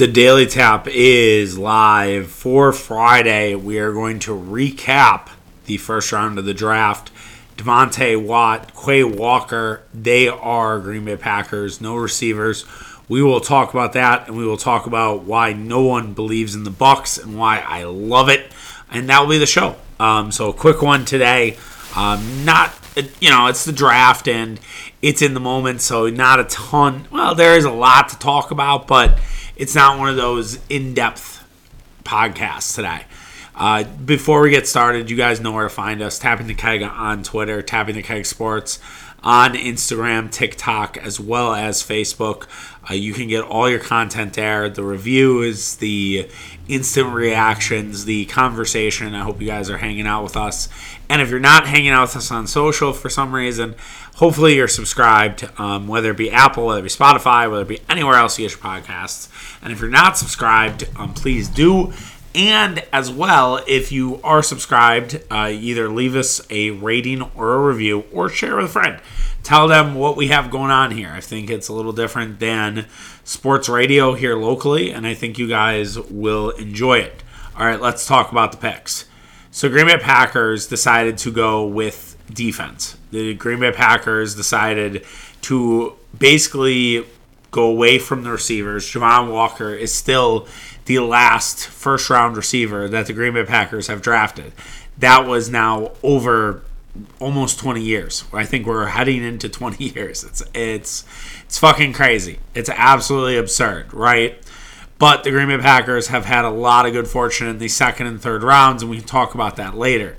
The Daily Tap is live for Friday. We are going to recap the first round of the draft. Devonte Watt, Quay Walker, they are Green Bay Packers, no receivers. We will talk about that and we will talk about why no one believes in the Bucks and why I love it. And that will be the show. Um, so a quick one today. Um, not you know, it's the draft and it's in the moment, so not a ton. Well, there is a lot to talk about, but it's not one of those in depth podcasts today. Uh, before we get started, you guys know where to find us. Tapping the Keg on Twitter, Tapping the Keg Sports on Instagram, TikTok, as well as Facebook. Uh, you can get all your content there. The reviews, the instant reactions, the conversation. I hope you guys are hanging out with us. And if you're not hanging out with us on social for some reason, hopefully you're subscribed, um, whether it be Apple, whether it be Spotify, whether it be anywhere else you get your podcasts. And if you're not subscribed, um, please do. And as well, if you are subscribed, uh, either leave us a rating or a review or share with a friend. Tell them what we have going on here. I think it's a little different than sports radio here locally, and I think you guys will enjoy it. All right, let's talk about the picks. So, Green Bay Packers decided to go with defense. The Green Bay Packers decided to basically go away from the receivers. Javon Walker is still the last first round receiver that the Green Bay Packers have drafted. That was now over almost 20 years. I think we're heading into 20 years. It's it's it's fucking crazy. It's absolutely absurd, right? But the Green Bay Packers have had a lot of good fortune in the second and third rounds, and we can talk about that later.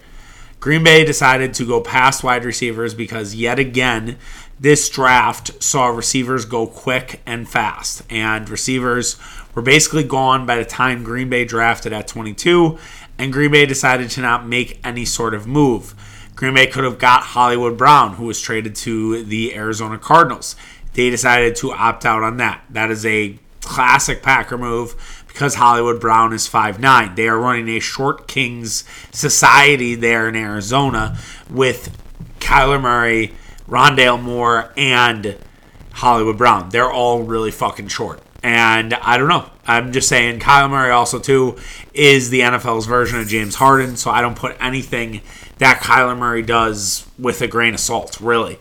Green Bay decided to go past wide receivers because yet again this draft saw receivers go quick and fast, and receivers were basically gone by the time Green Bay drafted at 22, and Green Bay decided to not make any sort of move. Green Bay could have got Hollywood Brown, who was traded to the Arizona Cardinals. They decided to opt out on that. That is a classic Packer move because Hollywood Brown is 5'9. They are running a short Kings society there in Arizona with Kyler Murray, Rondale Moore, and Hollywood Brown. They're all really fucking short. And I don't know. I'm just saying Kyler Murray also too is the NFL's version of James Harden, so I don't put anything that Kyler Murray does with a grain of salt, really.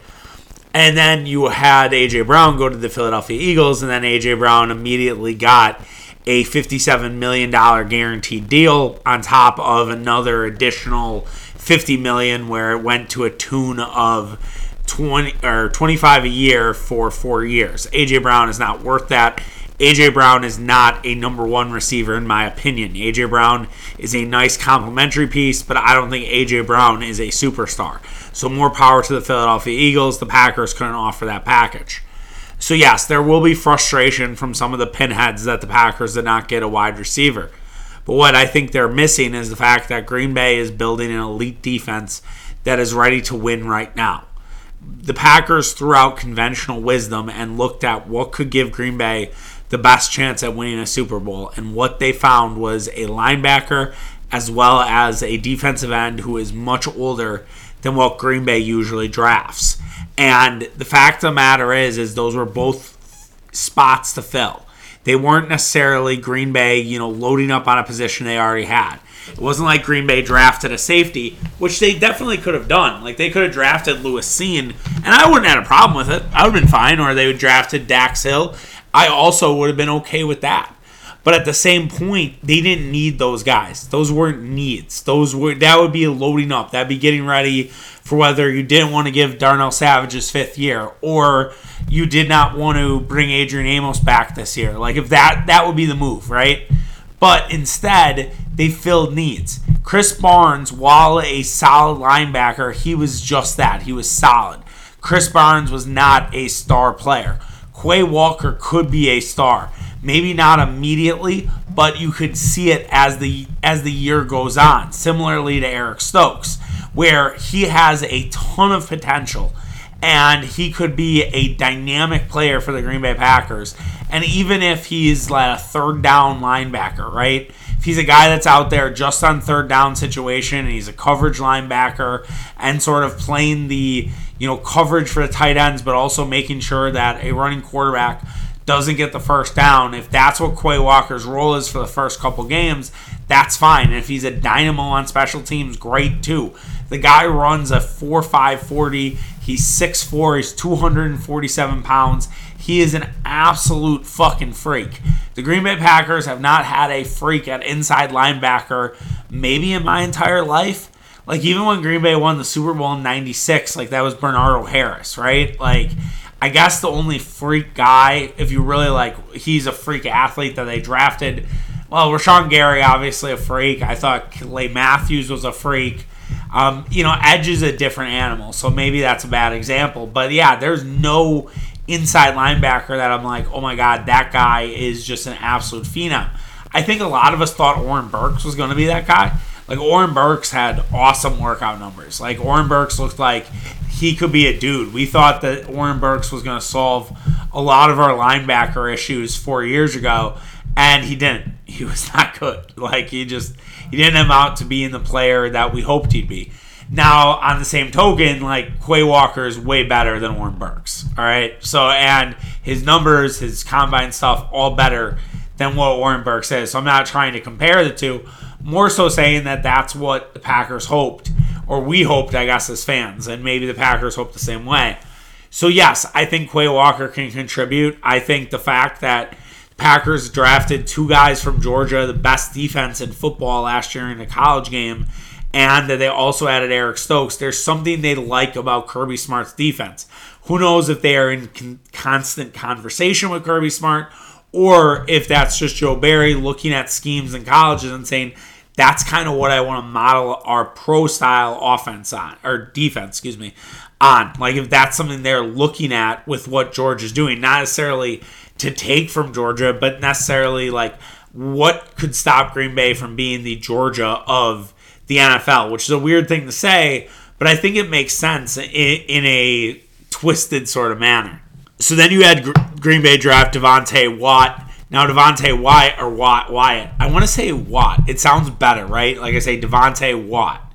And then you had AJ Brown go to the Philadelphia Eagles, and then AJ Brown immediately got a $57 million guaranteed deal on top of another additional 50 million where it went to a tune of 20 or 25 a year for 4 years. AJ Brown is not worth that. AJ Brown is not a number 1 receiver in my opinion. AJ Brown is a nice complementary piece, but I don't think AJ Brown is a superstar. So more power to the Philadelphia Eagles. The Packers couldn't offer that package. So yes, there will be frustration from some of the pinheads that the Packers did not get a wide receiver. But what I think they're missing is the fact that Green Bay is building an elite defense that is ready to win right now. The Packers threw out conventional wisdom and looked at what could give Green Bay the best chance at winning a Super Bowl. And what they found was a linebacker as well as a defensive end who is much older than what Green Bay usually drafts. And the fact of the matter is, is those were both spots to fill. They weren't necessarily Green Bay, you know, loading up on a position they already had. It wasn't like Green Bay drafted a safety, which they definitely could have done. Like they could have drafted Lewis Cine, and I wouldn't have had a problem with it. I would have been fine. Or they would have drafted Dax Hill. I also would have been okay with that. But at the same point, they didn't need those guys. Those weren't needs. Those were that would be loading up. That'd be getting ready for whether you didn't want to give Darnell Savage his fifth year or you did not want to bring Adrian Amos back this year. Like if that that would be the move, right? But instead, they filled needs. Chris Barnes, while a solid linebacker, he was just that. He was solid. Chris Barnes was not a star player. Quay Walker could be a star maybe not immediately, but you could see it as the as the year goes on. Similarly to Eric Stokes, where he has a ton of potential and he could be a dynamic player for the Green Bay Packers. And even if he's like a third down linebacker, right? If he's a guy that's out there just on third down situation and he's a coverage linebacker and sort of playing the, you know, coverage for the tight ends, but also making sure that a running quarterback doesn't get the first down, if that's what Quay Walker's role is for the first couple games, that's fine. And if he's a dynamo on special teams, great too. The guy runs a 4 5 40. He's 6'4, he's 247 pounds. He is an absolute fucking freak. The Green Bay Packers have not had a freak at inside linebacker maybe in my entire life. Like even when Green Bay won the Super Bowl in 96, like that was Bernardo Harris, right? Like I guess the only freak guy, if you really like, he's a freak athlete that they drafted. Well, Rashan Gary, obviously a freak. I thought Clay Matthews was a freak. Um, you know, Edge is a different animal, so maybe that's a bad example. But yeah, there's no inside linebacker that I'm like, oh my god, that guy is just an absolute phenom. I think a lot of us thought Oren Burks was going to be that guy. Like Oren Burks had awesome workout numbers. Like Oren Burks looked like he could be a dude. We thought that Oren Burks was going to solve a lot of our linebacker issues four years ago, and he didn't. He was not good. Like he just he didn't amount to being the player that we hoped he'd be. Now, on the same token, like Quay Walker is way better than Oren Burks. All right, so and his numbers, his combine stuff, all better than what Oren Burks is. So I'm not trying to compare the two. More so saying that that's what the Packers hoped or we hoped, I guess, as fans, and maybe the Packers hope the same way. So yes, I think Quay Walker can contribute. I think the fact that Packers drafted two guys from Georgia, the best defense in football last year in a college game, and they also added Eric Stokes. There's something they like about Kirby Smart's defense. Who knows if they are in con- constant conversation with Kirby Smart, or if that's just Joe Barry looking at schemes in colleges and saying, that's kind of what I want to model our pro style offense on, or defense, excuse me, on. Like if that's something they're looking at with what Georgia's doing, not necessarily to take from Georgia, but necessarily like what could stop Green Bay from being the Georgia of the NFL, which is a weird thing to say, but I think it makes sense in, in a twisted sort of manner. So then you had Green Bay draft Devonte Watt now Devonte Wyatt or Watt Wyatt. I want to say Watt. It sounds better, right? Like I say Devonte Watt.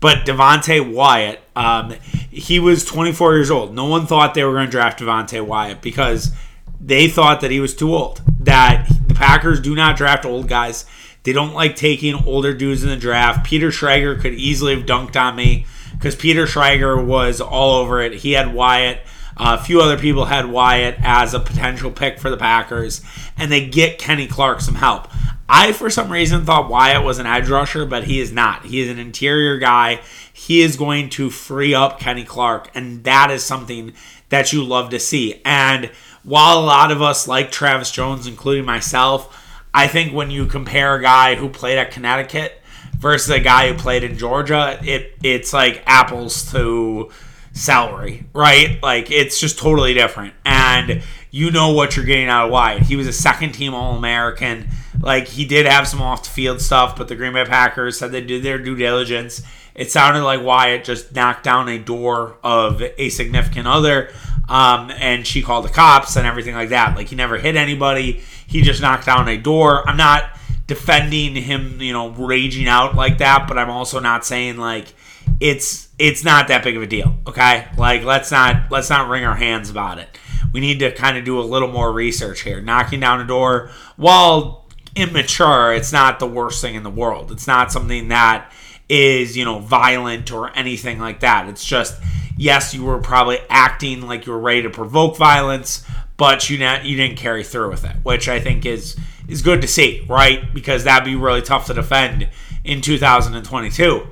But Devonte Wyatt, um, he was 24 years old. No one thought they were going to draft Devonte Wyatt because they thought that he was too old. That the Packers do not draft old guys. They don't like taking older dudes in the draft. Peter Schrager could easily have dunked on me because Peter Schrager was all over it. He had Wyatt. Uh, a few other people had Wyatt as a potential pick for the Packers, and they get Kenny Clark some help. I, for some reason, thought Wyatt was an edge rusher, but he is not. He is an interior guy. He is going to free up Kenny Clark, and that is something that you love to see. And while a lot of us like Travis Jones, including myself, I think when you compare a guy who played at Connecticut versus a guy who played in Georgia, it it's like apples to salary, right? Like it's just totally different. And you know what you're getting out of Wyatt. He was a second team All American. Like he did have some off the field stuff, but the Green Bay Packers said they did their due diligence. It sounded like Wyatt just knocked down a door of a significant other, um, and she called the cops and everything like that. Like he never hit anybody. He just knocked down a door. I'm not defending him, you know, raging out like that, but I'm also not saying like it's it's not that big of a deal. Okay, like let's not let's not wring our hands about it. We need to kind of do a little more research here. Knocking down a door, while immature, it's not the worst thing in the world. It's not something that is you know violent or anything like that. It's just yes, you were probably acting like you were ready to provoke violence, but you not you didn't carry through with it, which I think is is good to see, right? Because that'd be really tough to defend in 2022.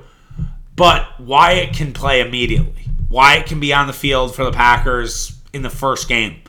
But Wyatt can play immediately. Wyatt can be on the field for the Packers in the first game.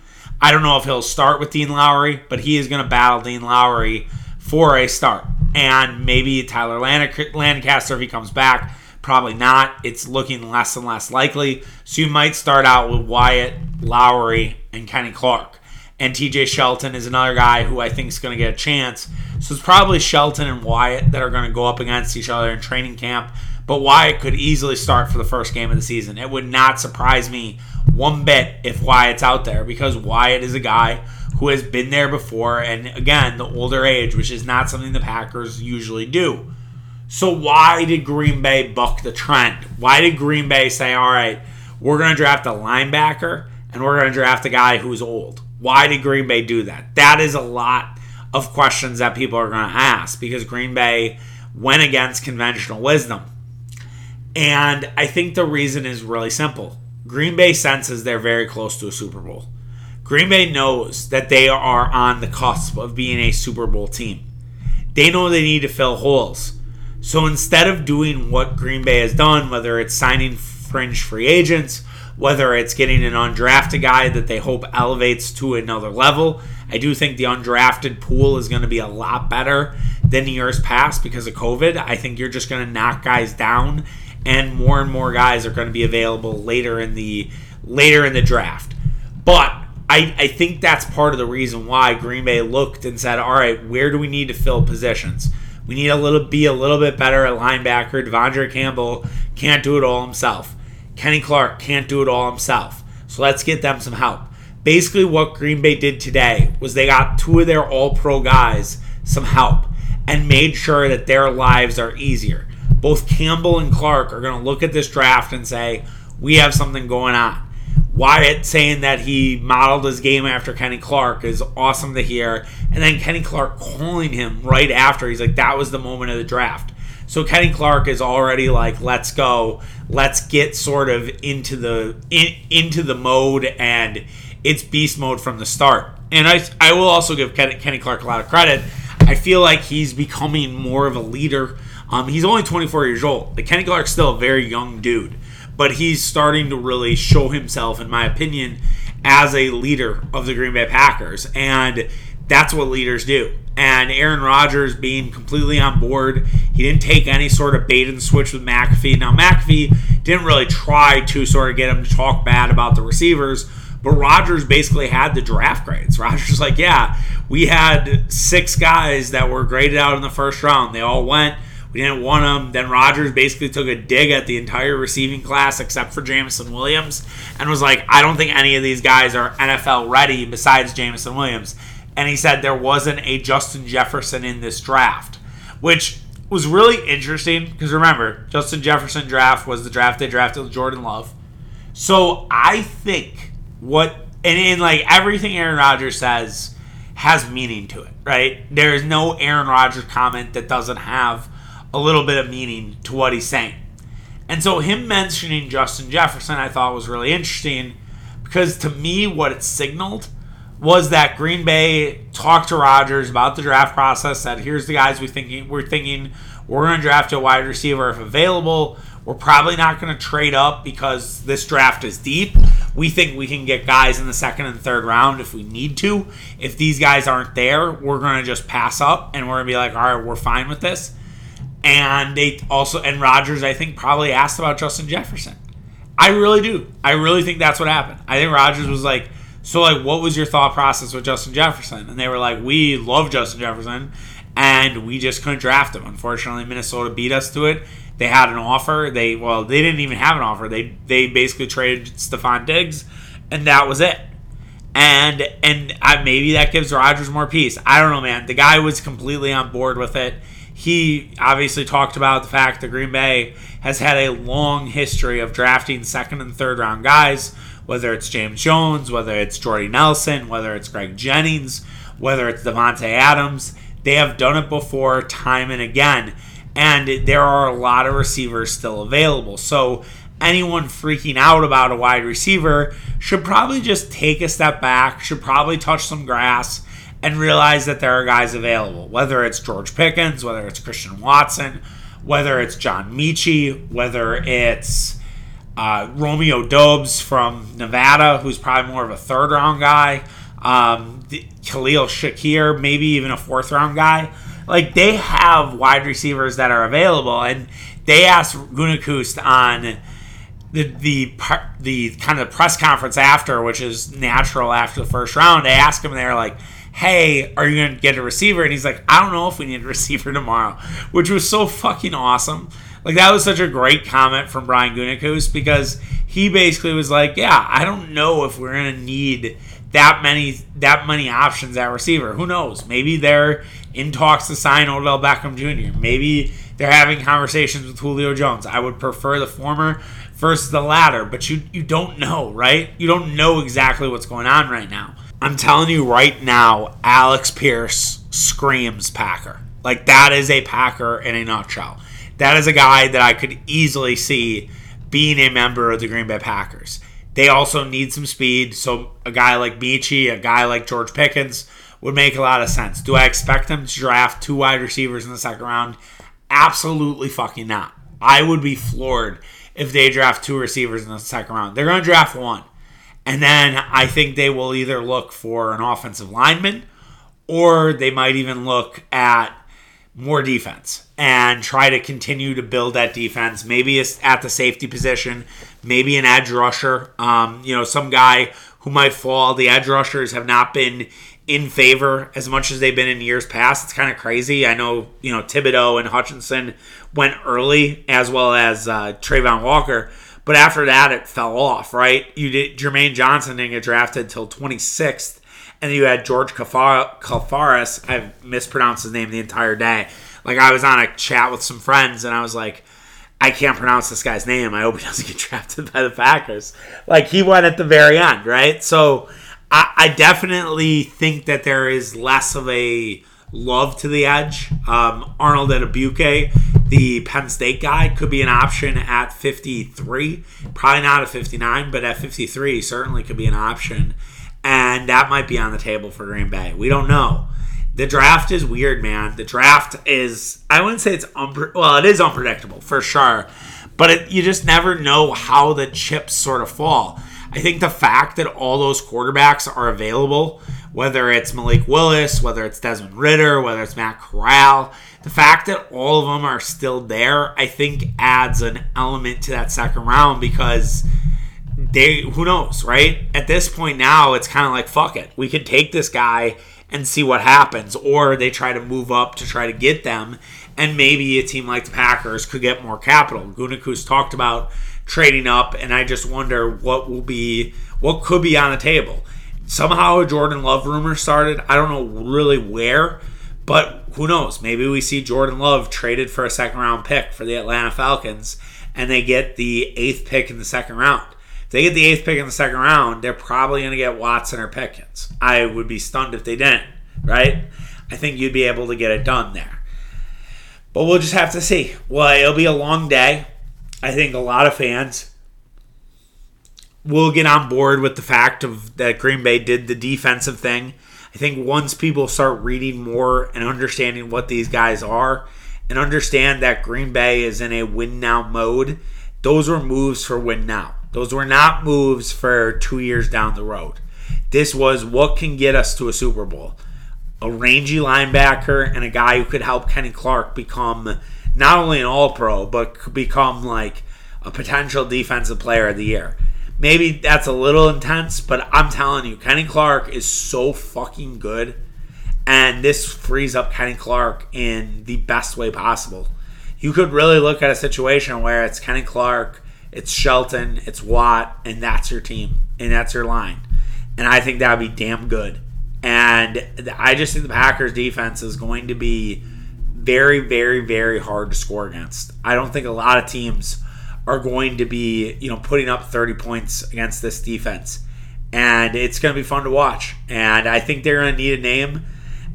I don't know if he'll start with Dean Lowry, but he is going to battle Dean Lowry for a start. And maybe Tyler Lancaster if he comes back. Probably not. It's looking less and less likely. So you might start out with Wyatt, Lowry, and Kenny Clark. And TJ Shelton is another guy who I think is going to get a chance. So it's probably Shelton and Wyatt that are going to go up against each other in training camp but Wyatt could easily start for the first game of the season. It would not surprise me one bit if Wyatt's out there because Wyatt is a guy who has been there before, and again, the older age, which is not something the Packers usually do. So, why did Green Bay buck the trend? Why did Green Bay say, all right, we're going to draft a linebacker and we're going to draft a guy who's old? Why did Green Bay do that? That is a lot of questions that people are going to ask because Green Bay went against conventional wisdom. And I think the reason is really simple. Green Bay senses they're very close to a Super Bowl. Green Bay knows that they are on the cusp of being a Super Bowl team. They know they need to fill holes. So instead of doing what Green Bay has done, whether it's signing fringe free agents, whether it's getting an undrafted guy that they hope elevates to another level, I do think the undrafted pool is going to be a lot better than the years past because of COVID. I think you're just going to knock guys down and more and more guys are going to be available later in the later in the draft. But I, I think that's part of the reason why Green Bay looked and said, all right, where do we need to fill positions? We need a little be a little bit better at linebacker. De'Vondre Campbell can't do it all himself. Kenny Clark can't do it all himself. So let's get them some help. Basically, what Green Bay did today was they got two of their all pro guys some help and made sure that their lives are easier both Campbell and Clark are going to look at this draft and say, we have something going on. Wyatt saying that he modeled his game after Kenny Clark is awesome to hear. And then Kenny Clark calling him right after. He's like, that was the moment of the draft. So Kenny Clark is already like, let's go. Let's get sort of into the in, into the mode and it's beast mode from the start. And I, I will also give Kenny, Kenny Clark a lot of credit. I feel like he's becoming more of a leader um, he's only 24 years old. Like Kenny Clark's still a very young dude, but he's starting to really show himself, in my opinion, as a leader of the Green Bay Packers, and that's what leaders do. And Aaron Rodgers being completely on board, he didn't take any sort of bait and switch with McAfee. Now McAfee didn't really try to sort of get him to talk bad about the receivers. But Rodgers basically had the draft grades. Rodgers like, yeah, we had six guys that were graded out in the first round. They all went. We didn't want him. Then Rodgers basically took a dig at the entire receiving class except for Jameson Williams and was like, I don't think any of these guys are NFL ready besides Jameson Williams. And he said there wasn't a Justin Jefferson in this draft, which was really interesting because remember, Justin Jefferson draft was the draft they drafted Jordan Love. So I think what, and in like everything Aaron Rodgers says has meaning to it, right? There is no Aaron Rodgers comment that doesn't have a little bit of meaning to what he's saying. And so him mentioning Justin Jefferson I thought was really interesting because to me what it signaled was that Green Bay talked to Rodgers about the draft process, said here's the guys we thinking we're thinking we're going to draft a wide receiver if available. We're probably not going to trade up because this draft is deep. We think we can get guys in the second and third round if we need to. If these guys aren't there, we're going to just pass up and we're going to be like, all right, we're fine with this. And they also and Rodgers, I think, probably asked about Justin Jefferson. I really do. I really think that's what happened. I think Rodgers was like, "So, like, what was your thought process with Justin Jefferson?" And they were like, "We love Justin Jefferson, and we just couldn't draft him. Unfortunately, Minnesota beat us to it. They had an offer. They well, they didn't even have an offer. They they basically traded Stefon Diggs, and that was it. And and I, maybe that gives Rodgers more peace. I don't know, man. The guy was completely on board with it he obviously talked about the fact that Green Bay has had a long history of drafting second and third round guys, whether it's James Jones, whether it's Jordy Nelson, whether it's Greg Jennings, whether it's Davante Adams. They have done it before time and again. And there are a lot of receivers still available. So anyone freaking out about a wide receiver should probably just take a step back, should probably touch some grass and realize that there are guys available, whether it's George Pickens, whether it's Christian Watson, whether it's John Metchie, whether it's uh, Romeo Doubs from Nevada, who's probably more of a third round guy, um, Khalil Shakir, maybe even a fourth round guy. Like they have wide receivers that are available, and they asked Gutekunst on the the the kind of press conference after, which is natural after the first round. They asked him, they're like hey, are you going to get a receiver? And he's like, I don't know if we need a receiver tomorrow, which was so fucking awesome. Like, that was such a great comment from Brian Gutekunst because he basically was like, yeah, I don't know if we're going to need that many that many options at receiver. Who knows? Maybe they're in talks to sign Odell Beckham Jr. Maybe they're having conversations with Julio Jones. I would prefer the former versus the latter, but you you don't know, right? You don't know exactly what's going on right now. I'm telling you right now, Alex Pierce screams Packer. Like that is a Packer in a nutshell. That is a guy that I could easily see being a member of the Green Bay Packers. They also need some speed, so a guy like Metchie, a guy like George Pickens would make a lot of sense. Do I expect them to draft two wide receivers in the second round? Absolutely fucking not. I would be floored if they draft two receivers in the second round. They're going to draft one. And then I think they will either look for an offensive lineman or they might even look at more defense and try to continue to build that defense. Maybe it's at the safety position, maybe an edge rusher. Um, you know, some guy who might fall. The edge rushers have not been in favor as much as they've been in years past. It's kind of crazy. I know, you know, Thibodeaux and Hutchinson went early, as well as uh, Travon Walker. But after that, it fell off, right? You did Jermaine Johnson didn't get drafted until 26th, and you had George Kalfaris. I've mispronounced his name the entire day. Like I was on a chat with some friends, and I was like, I can't pronounce this guy's name. I hope he doesn't get drafted by the Packers. Like he went at the very end, right? So I, I definitely think that there is less of a love to the edge. Um, Arnold Ebiketie, the Penn State guy, could be an option at 53. Probably not at 59, but at 53, certainly could be an option. And that might be on the table for Green Bay. We don't know. The draft is weird, man. The draft is, I wouldn't say it's, well, it is unpredictable for sure, but it, you just never know how the chips sort of fall. I think the fact that all those quarterbacks are available, whether it's Malik Willis, whether it's Desmond Ridder, whether it's Matt Corral, the fact that all of them are still there, I think adds an element to that second round because they who knows, right? At this point now, it's kind of like fuck it. We could take this guy and see what happens, or they try to move up to try to get them, and maybe a team like the Packers could get more capital. Gutekunst talked about trading up, and I just wonder what will be what could be on the table. Somehow a Jordan Love rumor started. I don't know really where, but who knows? Maybe we see Jordan Love traded for a second round pick for the Atlanta Falcons, and they get the eighth pick in the second round. If they get the eighth pick in the second round, they're probably going to get Watson or Pickens. I would be stunned if they didn't, right? I think you'd be able to get it done there. But we'll just have to see. Well, it'll be a long day. I think a lot of fans will get on board with the fact of that Green Bay did the defensive thing. I think once people start reading more and understanding what these guys are and understand that Green Bay is in a win now mode, those were moves for win now. Those were not moves for 2 years down the road. This was what can get us to a Super Bowl. A rangy linebacker and a guy who could help Kenny Clark become not only an all pro, but become like a potential defensive player of the year. Maybe that's a little intense, but I'm telling you, Kenny Clark is so fucking good. And this frees up Kenny Clark in the best way possible. You could really look at a situation where it's Kenny Clark, it's Shelton, it's Watt, and that's your team, and that's your line. And I think that would be damn good. And I just think the Packers defense is going to be very, very, very hard to score against. I don't think a lot of teams are going to be, you know, putting up 30 points against this defense. And it's going to be fun to watch. And I think they're going to need a name.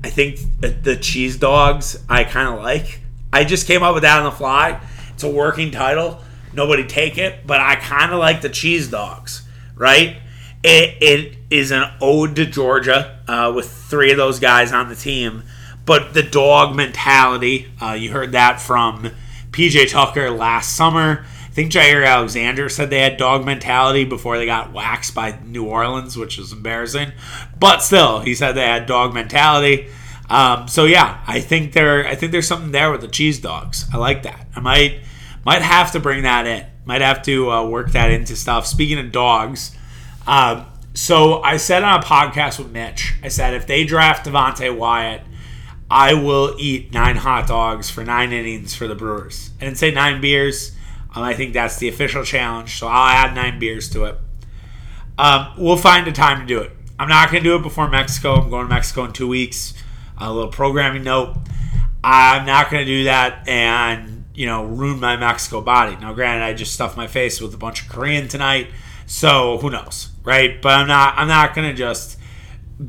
I think the Cheese Dogs, I kind of like. I just came up with that on the fly. It's a working title. Nobody take it, but I kind of like the Cheese Dogs, right? It, it is an ode to Georgia uh, with three of those guys on the team but the dog mentality, uh, you heard that from PJ Tucker last summer. I think Jaire Alexander said they had dog mentality before they got waxed by New Orleans, which is embarrassing. But still, he said they had dog mentality. Um, so yeah, I think there, I think there's something there with the cheese dogs. I like that. I might, might have to bring that in. Might have to uh, work that into stuff. Speaking of dogs, uh, so I said on a podcast with Mitch, I said if they draft Devonte Wyatt I will eat nine hot dogs for nine innings for the Brewers. I didn't say nine beers. Um, I think that's the official challenge, so I'll add nine beers to it. Um, we'll find a time to do it. I'm not going to do it before Mexico. I'm going to Mexico in two weeks. A little programming note. I'm not going to do that and you know ruin my Mexico body. Now, granted, I just stuffed my face with a bunch of Korean tonight, so who knows, right? But I'm not. I'm not going to just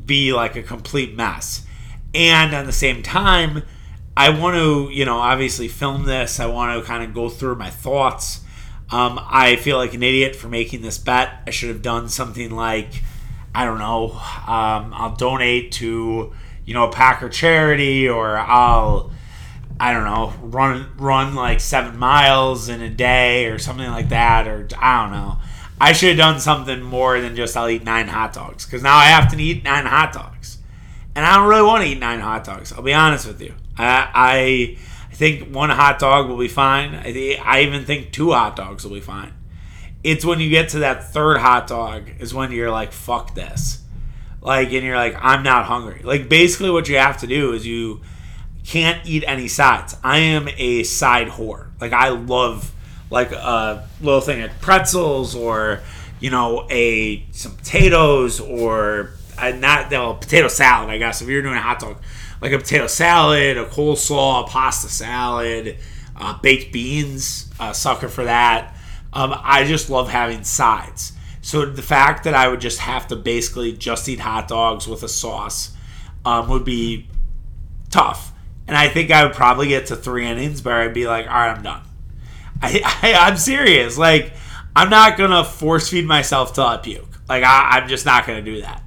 be like a complete mess. And at the same time, I want to, you know, obviously film this. I want to kind of go through my thoughts. Um, I feel like an idiot for making this bet. I should have done something like, I don't know, um, I'll donate to, you know, a Packer charity, or I'll, I don't know, run run like seven miles in a day, or something like that, or I don't know. I should have done something more than just I'll eat nine hot dogs because now I have to eat nine hot dogs, and I don't really want to eat nine hot dogs. I'll be honest with you. I I, think one hot dog will be fine. I I even think two hot dogs will be fine. It's when you get to that third hot dog is when you're like, fuck this. Like, and you're like, I'm not hungry. Like, basically, what you have to do is you can't eat any sides. I am a side whore. Like, I love like a little thing of pretzels or you know a some potatoes or a, not no, potato salad. I guess if you're doing a hot dog, like a potato salad, a coleslaw, a pasta salad, uh, baked beans, a sucker for that. Um, I just love having sides. So the fact that I would just have to basically just eat hot dogs with a sauce um, would be tough. And I think I would probably get to three innings where I'd be like, all right, I'm done. I, I I'm serious. Like I'm not gonna force feed myself till I puke. Like I, I'm just not gonna do that.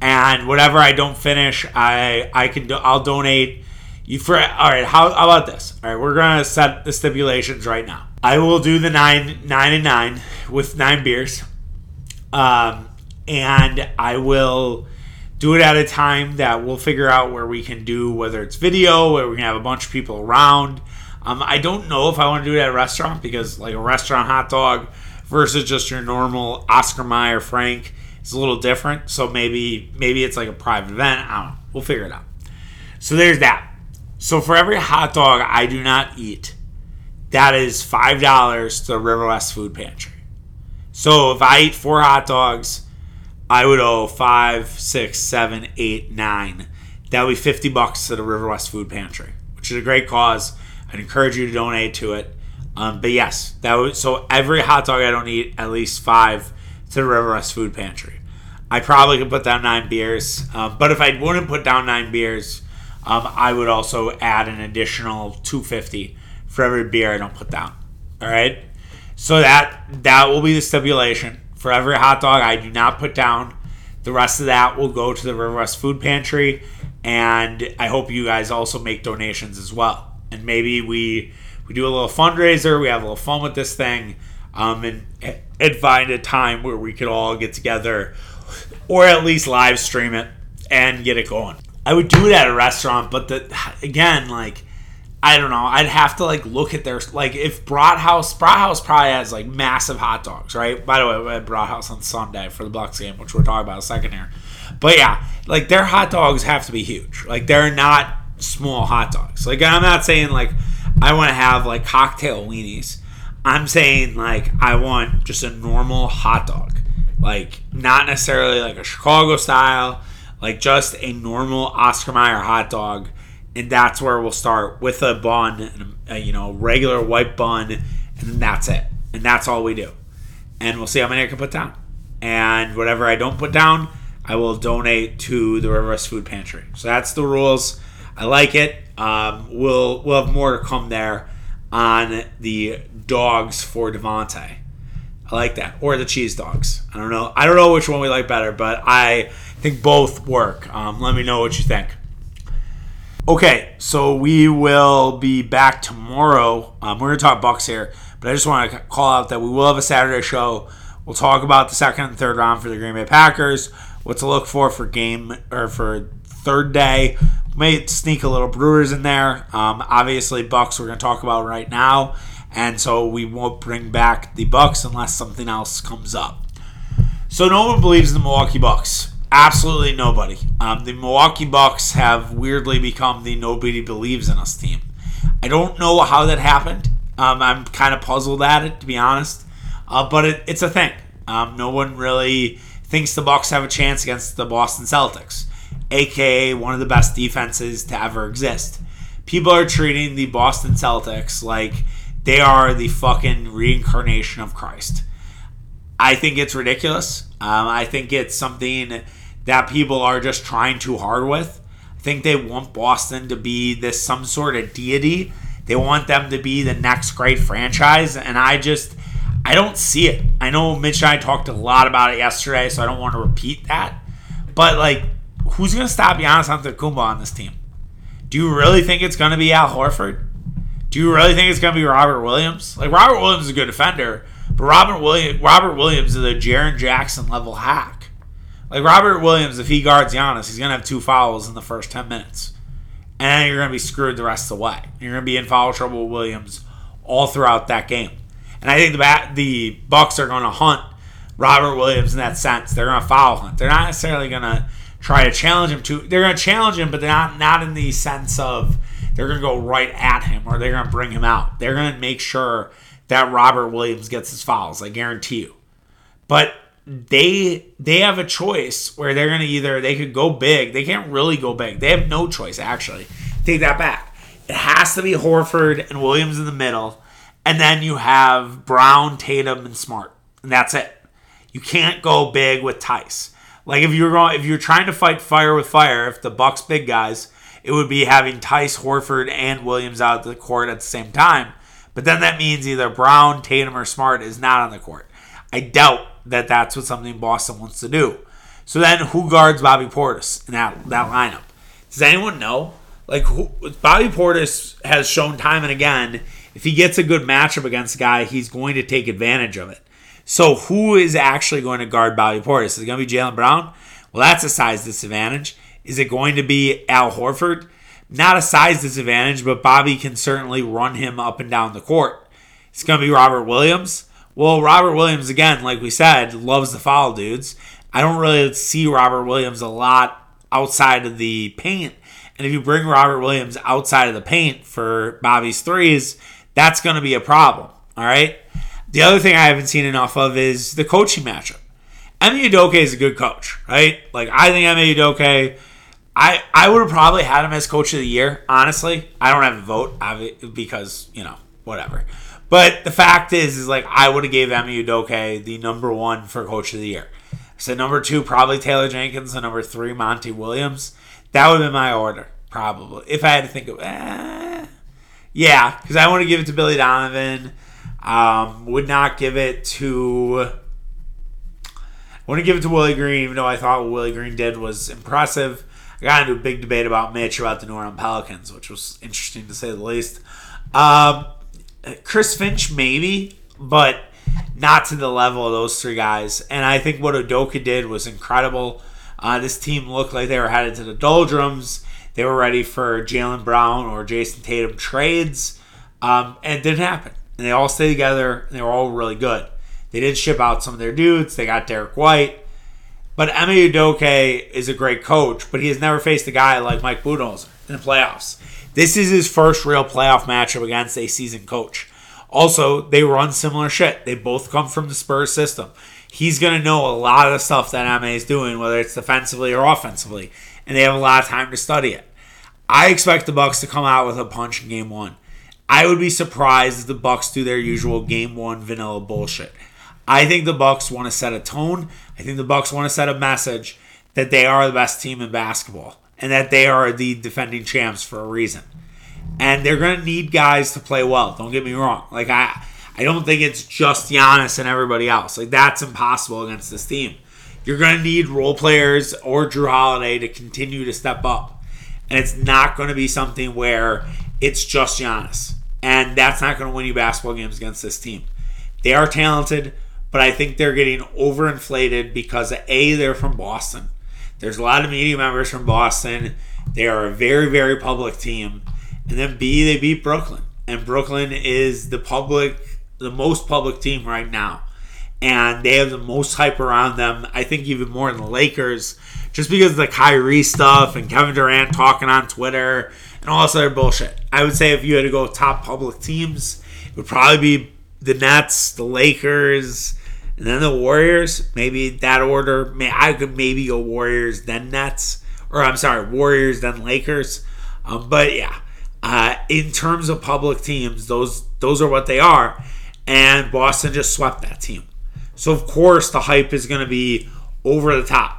And whatever I don't finish, I I can do, I'll donate. You for all right? How, how about this? All right, we're gonna set the stipulations right now. I will do the nine nine and nine with nine beers, um, and I will do it at a time that we'll figure out where we can do whether it's video, where we can have a bunch of people around. Um, I don't know if I want to do it at a restaurant because like a restaurant hot dog versus just your normal Oscar Mayer Frank is a little different. So maybe maybe it's like a private event. I don't know. We'll figure it out. So there's that. So for every hot dog I do not eat, that is five dollars to the River West Food Pantry. So if I eat four hot dogs, I would owe five, six, seven, eight, nine. That would be fifty bucks to the River West Food Pantry, which is a great cause. I'd encourage you to donate to it. Um, but yes, that would so every hot dog I don't eat at least five to the River West Food Pantry. I probably could put down nine beers, um, but if I wouldn't put down nine beers, um, I would also add an additional two fifty for every beer I don't put down. All right, so that that will be the stipulation for every hot dog I do not put down. The rest of that will go to the River West Food Pantry, and I hope you guys also make donations as well and maybe we we do a little fundraiser. We have a little fun with this thing, um, and and find a time where we could all get together, or at least live stream it and get it going. I would do it at a restaurant, but the again, like I don't know, I'd have to like look at their like if Brathaus Brathaus probably has like massive hot dogs, right? By the way, we had Brathaus on Sunday for the Bucks game, which we're talking about a second here. But yeah, like their hot dogs have to be huge. Like they're not small hot dogs. Like I'm not saying like I want to have like cocktail weenies. I'm saying like I want just a normal hot dog. Like not necessarily like a Chicago style, like just a normal Oscar Mayer hot dog. And that's where we'll start with a bun, a, you know, regular white bun, and that's it. And that's all we do. And we'll see how many I can put down. And whatever I don't put down, I will donate to the River West Food Pantry. So that's the rules. I like it. Um, we'll we'll have more to come there on the dogs for Devonte. I like that, or the cheese dogs. I don't know. I don't know which one we like better, but I think both work. Um, let me know what you think. Okay, so we will be back tomorrow. Um, we're gonna talk Bucks here, but I just want to call out that we will have a Saturday show. We'll talk about the second and third round for the Green Bay Packers, what to look for for game or for third day may sneak a little Brewers in there. Um, obviously, Bucks we're going to talk about right now, and so we won't bring back the Bucks unless something else comes up. So no one believes in the Milwaukee Bucks. Absolutely nobody. Um, the Milwaukee Bucks have weirdly become the nobody believes in us team. I don't know how that happened. Um, I'm kind of puzzled at it, to be honest. Uh, but it, it's a thing. Um, no one really thinks the Bucks have a chance against the Boston Celtics aka one of the best defenses to ever exist. People are treating the Boston Celtics like they are the fucking reincarnation of Christ. I think it's ridiculous. Um, I think it's something that people are just trying too hard with. I think they want Boston to be this some sort of deity. They want them to be the next great franchise, and I just I don't see it. I know Mitch and I talked a lot about it yesterday, so I don't want to repeat that. But like, who's gonna stop Giannis Antetokounmpo on this team? Do you really think it's gonna be Al Horford? Do you really think it's gonna be Robert Williams? Like Robert Williams is a good defender, but Robert Williams Robert Williams is a Jaren Jackson level hack. Like Robert Williams, if he guards Giannis, he's gonna have two fouls in the first ten minutes, and you're gonna be screwed the rest of the way. You're gonna be in foul trouble with Williams all throughout that game. And I think the bat, the Bucks are gonna hunt Robert Williams in that sense. They're gonna foul hunt. They're not necessarily gonna try to challenge him to. They're gonna challenge him, but they're not not in the sense of they're gonna go right at him or they're gonna bring him out. They're gonna make sure that Robert Williams gets his fouls. I guarantee you. But they they have a choice where they're gonna either they could go big. They can't really go big. They have no choice actually. Take that back. It has to be Horford and Williams in the middle, and then you have Brown, Tatum, and Smart, and that's it. You can't go big with Theis. Like if you're going, if you're trying to fight fire with fire, if the Bucks big guys, it would be having Theis, Horford, and Williams out of the court at the same time. But then that means either Brown, Tatum, or Smart is not on the court. I doubt that that's what something Boston wants to do. So then, who guards Bobby Portis in that that lineup? Does anyone know? Like, who, Bobby Portis has shown time and again, if he gets a good matchup against a guy, he's going to take advantage of it. So, who is actually going to guard Bobby Portis? Is it going to be Jaylen Brown? Well, that's a size disadvantage. Is it going to be Al Horford? Not a size disadvantage, but Bobby can certainly run him up and down the court. It's going to be Robert Williams. Well, Robert Williams, again, like we said, loves the foul dudes. I don't really see Robert Williams a lot outside of the paint. And if you bring Robert Williams outside of the paint for Bobby's threes, that's going to be a problem. All right. The other thing I haven't seen enough of is the coaching matchup. Ime Udoka is a good coach, right? Like I think Ime Udoka, I I would have probably had him as coach of the year. Honestly, I don't have a vote because you know whatever. But the fact is, is like I would have gave Ime Udoka the number one for coach of the year. So number two, probably Taylor Jenkins, and number three, Monty Williams. That would have been my order, probably. If I had to think of, eh, yeah, because I want to give it to Billy Donovan. Um, would not give it to. I want to give it to Willie Green, even though I thought what Willie Green did was impressive. I got into a big debate about Mitch about the New Orleans Pelicans, which was interesting to say the least. Um, Chris Finch, maybe, but not to the level of those three guys. And I think what Udoka did was incredible. Uh, this team looked like they were headed to the doldrums. They were ready for Jaylen Brown or Jayson Tatum trades, um, and it didn't happen. And they all stayed together, and they were all really good. They did ship out some of their dudes. They got Derrick White. But Ime Udoka is a great coach, but he has never faced a guy like Mike Budenholzer in the playoffs. This is his first real playoff matchup against a seasoned coach. Also, they run similar shit. They both come from the Spurs system. He's going to know a lot of the stuff that Ime is doing, whether it's defensively or offensively, and they have a lot of time to study it. I expect the Bucks to come out with a punch in game one. I would be surprised if the Bucks do their usual game one vanilla bullshit. I think the Bucks want to set a tone. I think the Bucks want to set a message that they are the best team in basketball and that they are the defending champs for a reason. And they're going to need guys to play well. Don't get me wrong. Like I I don't think it's just Giannis and everybody else. Like that's impossible against this team. You're going to need role players or Jrue Holiday to continue to step up. And it's not going to be something where it's just Giannis. And that's not going to win you basketball games against this team. They are talented, but I think they're getting overinflated because A, they're from Boston. There's a lot of media members from Boston. They are a very, very public team. And then B, they beat Brooklyn. And Brooklyn is the public, the most public team right now. And they have the most hype around them. I think even more than the Lakers, just because of the Kyrie stuff and Kevin Durant talking on Twitter and all this other bullshit. I would say if you had to go top public teams, it would probably be the Nets, the Lakers, and then the Warriors, maybe that order. May I could maybe go Warriors then Nets, or I'm sorry, Warriors then Lakers. Um, but yeah, uh, in terms of public teams, those those are what they are, and Boston just swept that team. So of course the hype is going to be over the top.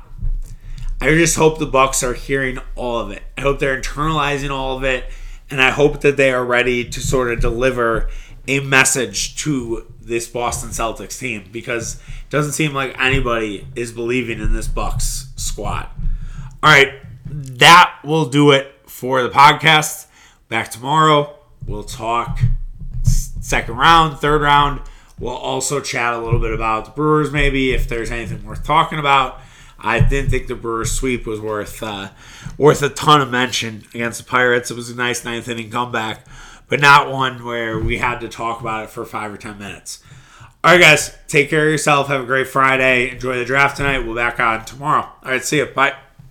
I just hope the Bucks are hearing all of it. I hope they're internalizing all of it, and I hope that they are ready to sort of deliver a message to this Boston Celtics team because it doesn't seem like anybody is believing in this Bucks squad. All right, that will do it for the podcast. Back tomorrow, we'll talk second round, third round. We'll also chat a little bit about the Brewers, maybe if there's anything worth talking about. I didn't think the Brewers sweep was worth uh, worth a ton of mention against the Pirates. It was a nice ninth inning comeback, but not one where we had to talk about it for five or ten minutes. All right, guys, take care of yourself. Have a great Friday. Enjoy the draft tonight. We'll back on tomorrow. All right, see you. Bye.